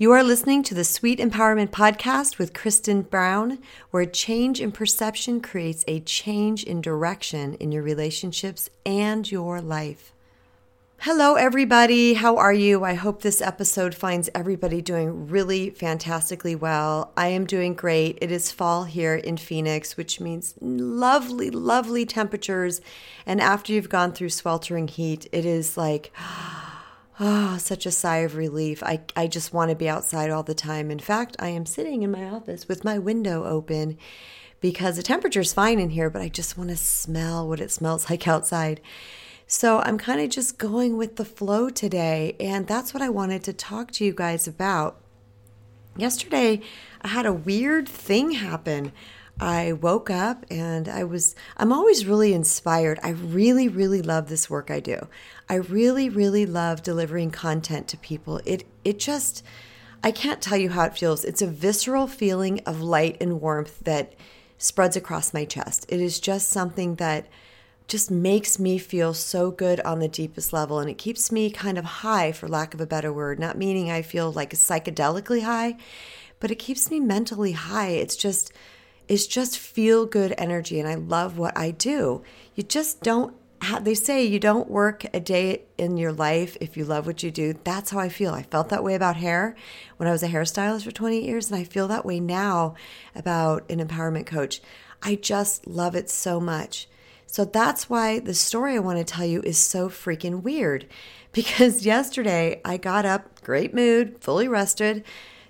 You are listening to the Sweet Empowerment Podcast with Kristen Brown, where change in perception creates a change in direction in your relationships and your life. Hello, everybody. How are you? I hope this episode finds everybody doing really fantastically well. I am doing great. It is fall here in Phoenix, which means lovely, lovely temperatures. And after you've gone through sweltering heat, it is like, Ah, oh, such a sigh of relief. I, I just want to be outside all the time. In fact, I am sitting in my office with my window open because the temperature is fine in here, but I just want to smell what it smells like outside. So I'm kind of just going with the flow today. And that's what I wanted to talk to you guys about. Yesterday, I had a weird thing happen. I woke up and I was, I'm always really inspired. I really, really love this work I do. I really, really love delivering content to people. It, it just, I can't tell you how it feels. It's a visceral feeling of light and warmth that spreads across my chest. It is just something that just makes me feel so good on the deepest level. And it keeps me kind of high, for lack of a better word, not meaning I feel like psychedelically high, but it keeps me mentally high. It's just, is just feel good energy. And I love what I do. You just don't have, they say you don't work a day in your life if you love what you do. That's how I feel. I felt that way about hair when I was a hairstylist for 20 years. And I feel that way now about an empowerment coach. I just love it so much. So that's why the story I want to tell you is so freaking weird. Because yesterday I got up, great mood, fully rested,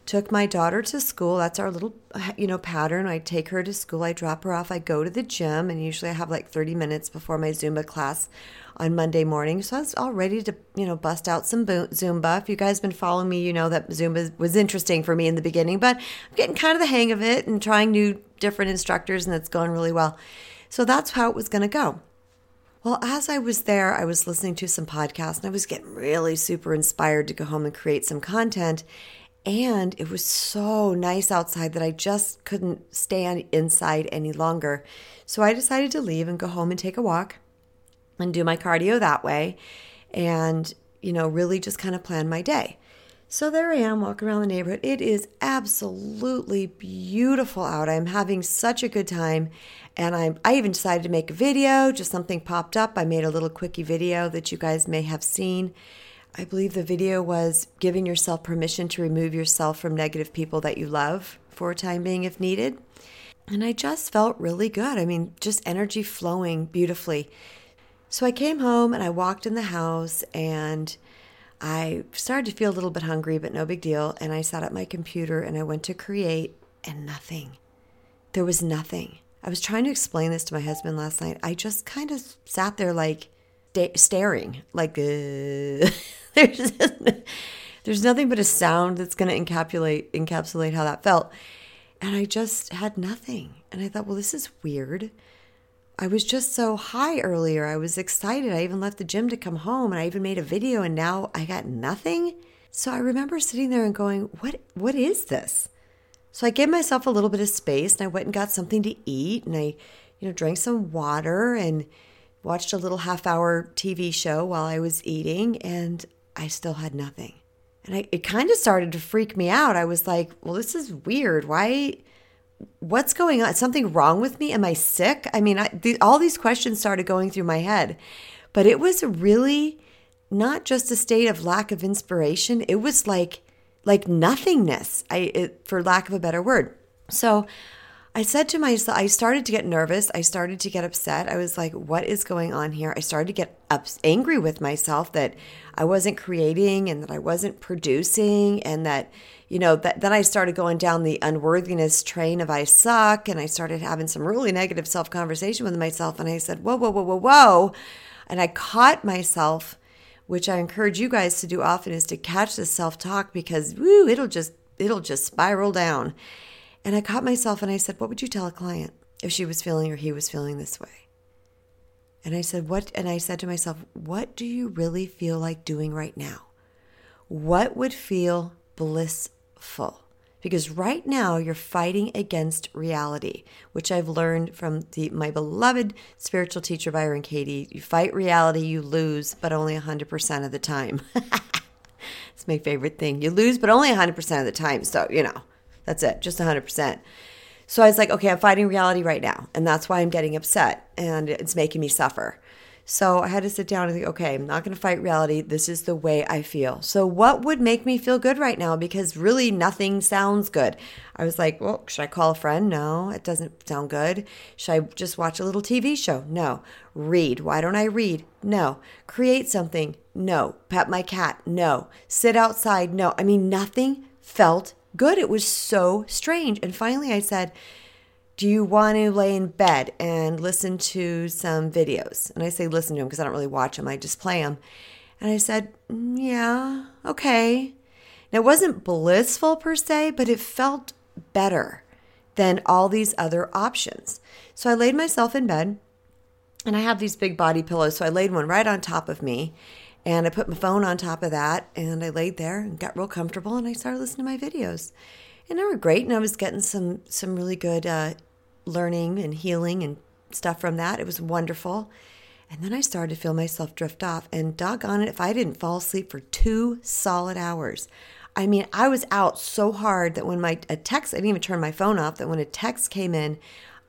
took my daughter to school. That's our little, you know, pattern. I take her to school, I drop her off, I go to the gym, and usually I have like 30 minutes before my Zumba class on Monday morning. So I was all ready to, you know, bust out some Zumba. If you guys have been following me, you know that Zumba was interesting for me in the beginning, but I'm getting kind of the hang of it and trying new different instructors, and it's going really well. So that's how it was going to go. Well, as I was there, I was listening to some podcasts and I was getting really super inspired to go home and create some content. And it was so nice outside that I just couldn't stand inside any longer. So I decided to leave and go home and take a walk and do my cardio that way and, you know, really just kind of plan my day. So there I am walking around the neighborhood. It is absolutely beautiful out. I'm having such a good time. And I, I even decided to make a video, just something popped up. I made a little quickie video that you guys may have seen. I believe the video was giving yourself permission to remove yourself from negative people that you love for a time being if needed. And I just felt really good. I mean, just energy flowing beautifully. So I came home and I walked in the house and I started to feel a little bit hungry, but no big deal. And I sat at my computer and I went to create and nothing. There was nothing. I was trying to explain this to my husband last night. I just kind of sat there like staring, like, uh, there's there's nothing but a sound that's going to encapsulate encapsulate how that felt. And I just had nothing. And I thought, well, this is weird. I was just so high earlier. I was excited. I even left the gym to come home and I even made a video and now I got nothing. So I remember sitting there and going, "What what is this?" So I gave myself a little bit of space and I went and got something to eat and I, you know, drank some water and watched a little half hour TV show while I was eating, and I still had nothing. And I, it kind of started to freak me out. I was like, well, this is weird. Why? What's going on? Something wrong with me? Am I sick? I mean, I, the, all these questions started going through my head. But it was really not just a state of lack of inspiration. It was like, like nothingness, I, it, for lack of a better word. So I said to myself, I started to get nervous. I started to get upset. I was like, what is going on here? I started to get angry with myself that I wasn't creating and that I wasn't producing and that, you know, that, then I started going down the unworthiness train of I suck. And I started having some really negative self conversation with myself. And I said, whoa, whoa, whoa, whoa, whoa. And I caught myself, which I encourage you guys to do often is to catch the self talk because, woo, it'll just, it'll just spiral down. And I caught myself and I said, What would you tell a client if she was feeling or he was feeling this way? And I said, What? And I said to myself, What do you really feel like doing right now? What would feel blissful? Because right now you're fighting against reality, which I've learned from the, my beloved spiritual teacher, Byron Katie. You fight reality, you lose, but only 100% of the time. It's my favorite thing. You lose, but only 100% of the time. So, you know, that's it, just 100%. So I was like, okay, I'm fighting reality right now. And that's why I'm getting upset and it's making me suffer. So I had to sit down and think, okay, I'm not going to fight reality. This is the way I feel. So, what would make me feel good right now? Because really nothing sounds good. I was like, well, should I call a friend? No, it doesn't sound good. Should I just watch a little TV show? No. Read. Why don't I read? No. Create something? No. Pet my cat? No. Sit outside? No. I mean, nothing felt good. It was so strange. And finally, I said, do you want to lay in bed and listen to some videos? And I say listen to them because I don't really watch them, I just play them. And I said, mm, yeah, okay. Now, it wasn't blissful per se, but it felt better than all these other options. So I laid myself in bed and I have these big body pillows. So I laid one right on top of me and I put my phone on top of that and I laid there and got real comfortable and I started listening to my videos. And they were great and I was getting some some really good uh, learning and healing and stuff from that. It was wonderful. And then I started to feel myself drift off. And doggone it, if I didn't fall asleep for two solid hours, I mean, I was out so hard that when my a text, I didn't even turn my phone off, that when a text came in,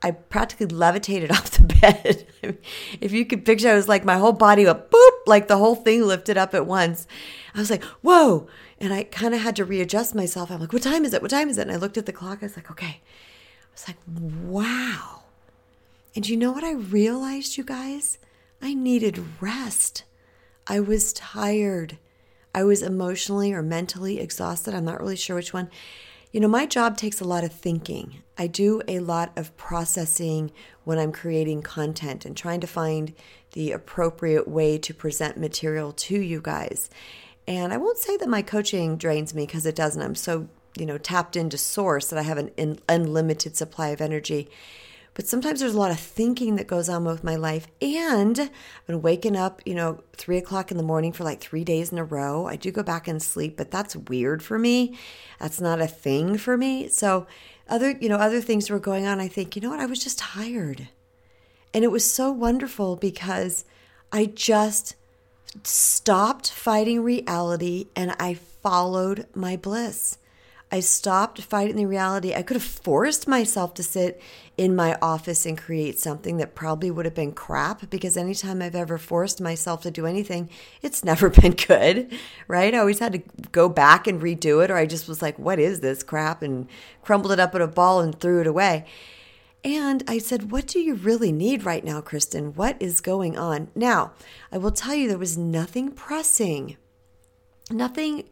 I practically levitated off the bed. if you could picture, it was like my whole body went boop, like the whole thing lifted up at once. I was like, whoa. And I kind of had to readjust myself. I'm like, what time is it? What time is it? And I looked at the clock. I was like, okay, I was like, wow. And you know what I realized, you guys? I needed rest. I was tired. I was emotionally or mentally exhausted. I'm not really sure which one. You know, my job takes a lot of thinking. I do a lot of processing when I'm creating content and trying to find the appropriate way to present material to you guys. And I won't say that my coaching drains me because it doesn't. I'm so you know tapped into source that I have an unlimited supply of energy. But sometimes there's a lot of thinking that goes on with my life, and I've been waking up, you know, three o'clock in the morning for like three days in a row. I do go back and sleep, but that's weird for me. That's not a thing for me. So other, you know, other things were going on. I think, you know what? I was just tired, and it was so wonderful because I just stopped fighting reality and I followed my bliss. I stopped fighting the reality. I could have forced myself to sit in my office and create something that probably would have been crap because anytime I've ever forced myself to do anything, it's never been good, right? I always had to go back and redo it, or I just was like, what is this crap? And crumbled it up in a ball and threw it away. And I said, What do you really need right now, Kristen? What is going on? Now, I will tell you, there was nothing pressing, nothing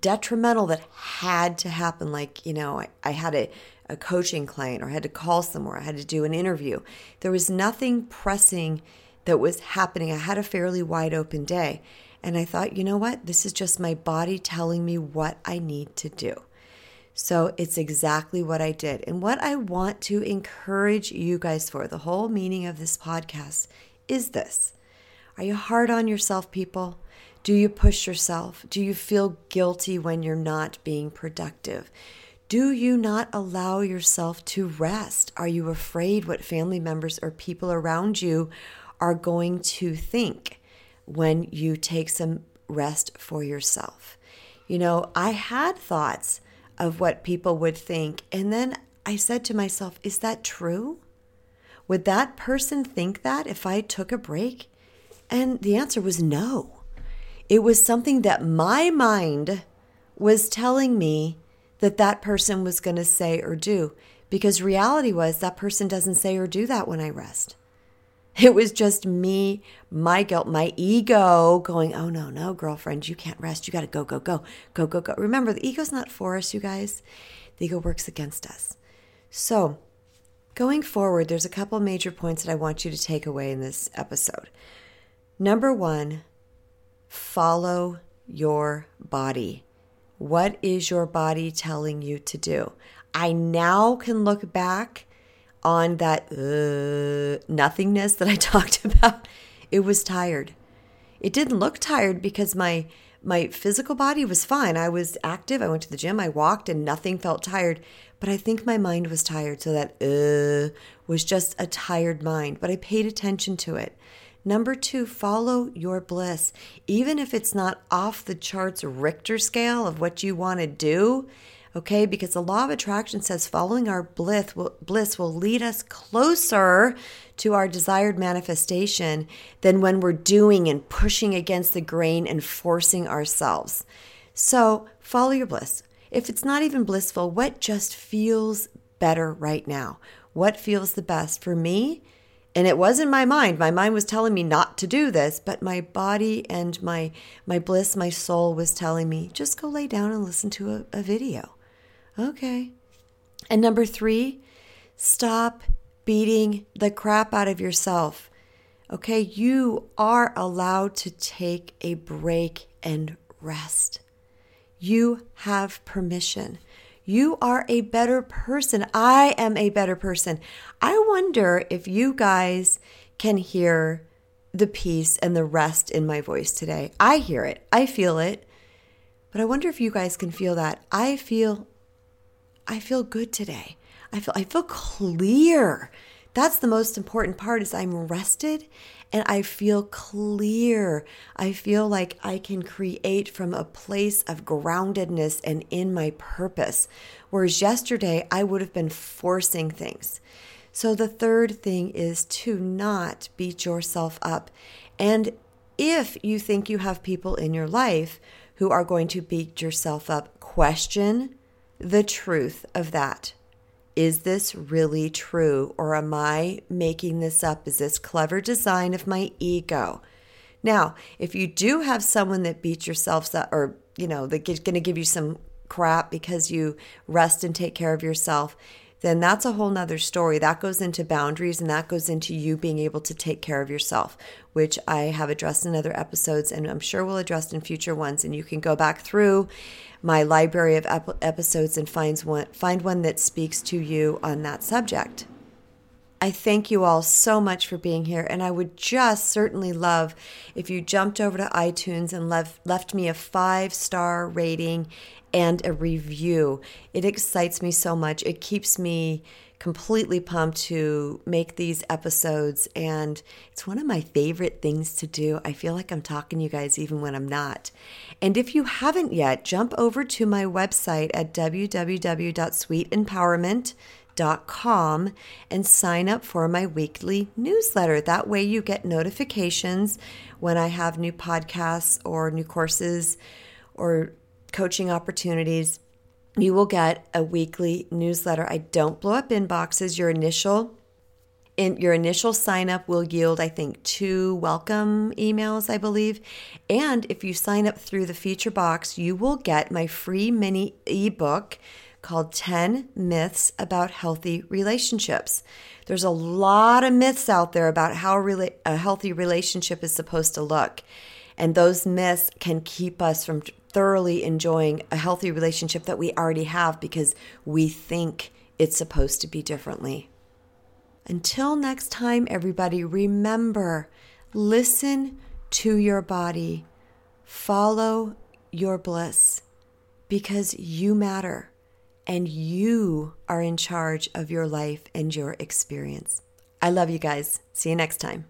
detrimental that had to happen. Like, you know, I, I had a, a coaching client or I had to call somewhere, I had to do an interview. There was nothing pressing that was happening. I had a fairly wide open day. And I thought, you know what? This is just my body telling me what I need to do. So it's exactly what I did. And what I want to encourage you guys for, the whole meaning of this podcast is this Are you hard on yourself, people? Do you push yourself? Do you feel guilty when you're not being productive? Do you not allow yourself to rest? Are you afraid what family members or people around you are going to think when you take some rest for yourself? You know, I had thoughts of what people would think, and then I said to myself, is that true? Would that person think that if I took a break? And the answer was no. It was something that my mind was telling me that that person was going to say or do because reality was that person doesn't say or do that when I rest. It was just me, my guilt, my ego going, oh no, no, girlfriend, you can't rest. You got to go, go, go, go, go, go. Remember, the ego's not for us, you guys. The ego works against us. So, going forward, there's a couple major points that I want you to take away in this episode. Number one, follow your body. What is your body telling you to do? I now can look back on that uh, nothingness that I talked about. It was tired. It didn't look tired because my my physical body was fine. I was active. I went to the gym. I walked, and nothing felt tired. But I think my mind was tired, so that uh was just a tired mind. But I paid attention to it. Number two, follow your bliss. Even if it's not off the charts Richter scale of what you want to do, okay? Because the law of attraction says following our bliss will, bliss will lead us closer to our desired manifestation than when we're doing and pushing against the grain and forcing ourselves. So follow your bliss. If it's not even blissful, what just feels better right now? What feels the best for me? And it wasn't my mind. My mind was telling me not to do this, but my body and my my bliss, my soul was telling me, just go lay down and listen to a, a video. Okay. And number three, stop beating the crap out of yourself. Okay, you are allowed to take a break and rest. You have permission. You are a better person. I am a better person. I wonder if you guys can hear the peace and the rest in my voice today. I hear it, I feel it. But I wonder if you guys can feel that. I feel I feel good today. I feel I feel clear. That's the most important part is I'm rested and I feel clear. I feel like I can create from a place of groundedness and in my purpose. Whereas yesterday I would have been forcing things. So the third thing is to not beat yourself up. And if you think you have people in your life who are going to beat yourself up, question the truth of that. Is this really true? Or am I making this up? Is this clever design of my ego? Now, if you do have someone that beats yourself up, or, you know, that's going to give you some crap because you rest and take care of yourself, then that's a whole nother story. That goes into boundaries and that goes into you being able to take care of yourself, which I have addressed in other episodes and I'm sure we'll address in future ones. And you can go back through my library of ep- episodes and finds one, find one that speaks to you on that subject. I thank you all so much for being here, and I would just certainly love if you jumped over to iTunes and left, left me a five star rating and a review. It excites me so much. It keeps me completely pumped to make these episodes, and it's one of my favorite things to do. I feel like I'm talking to you guys even when I'm not. And if you haven't yet, jump over to my website at www.sweetempowerment.com and sign up for my weekly newsletter. That way, you get notifications when I have new podcasts or new courses or coaching opportunities, you will get a weekly newsletter. I don't blow up inboxes. Your initial in your initial sign up will yield i think two welcome emails i believe and if you sign up through the feature box you will get my free mini ebook called 10 myths about healthy relationships. There's a lot of myths out there about how a healthy relationship is supposed to look. And those myths can keep us from thoroughly enjoying a healthy relationship that we already have because we think it's supposed to be differently. Until next time, everybody, remember listen to your body, follow your bliss because you matter and you are in charge of your life and your experience. I love you guys. See you next time.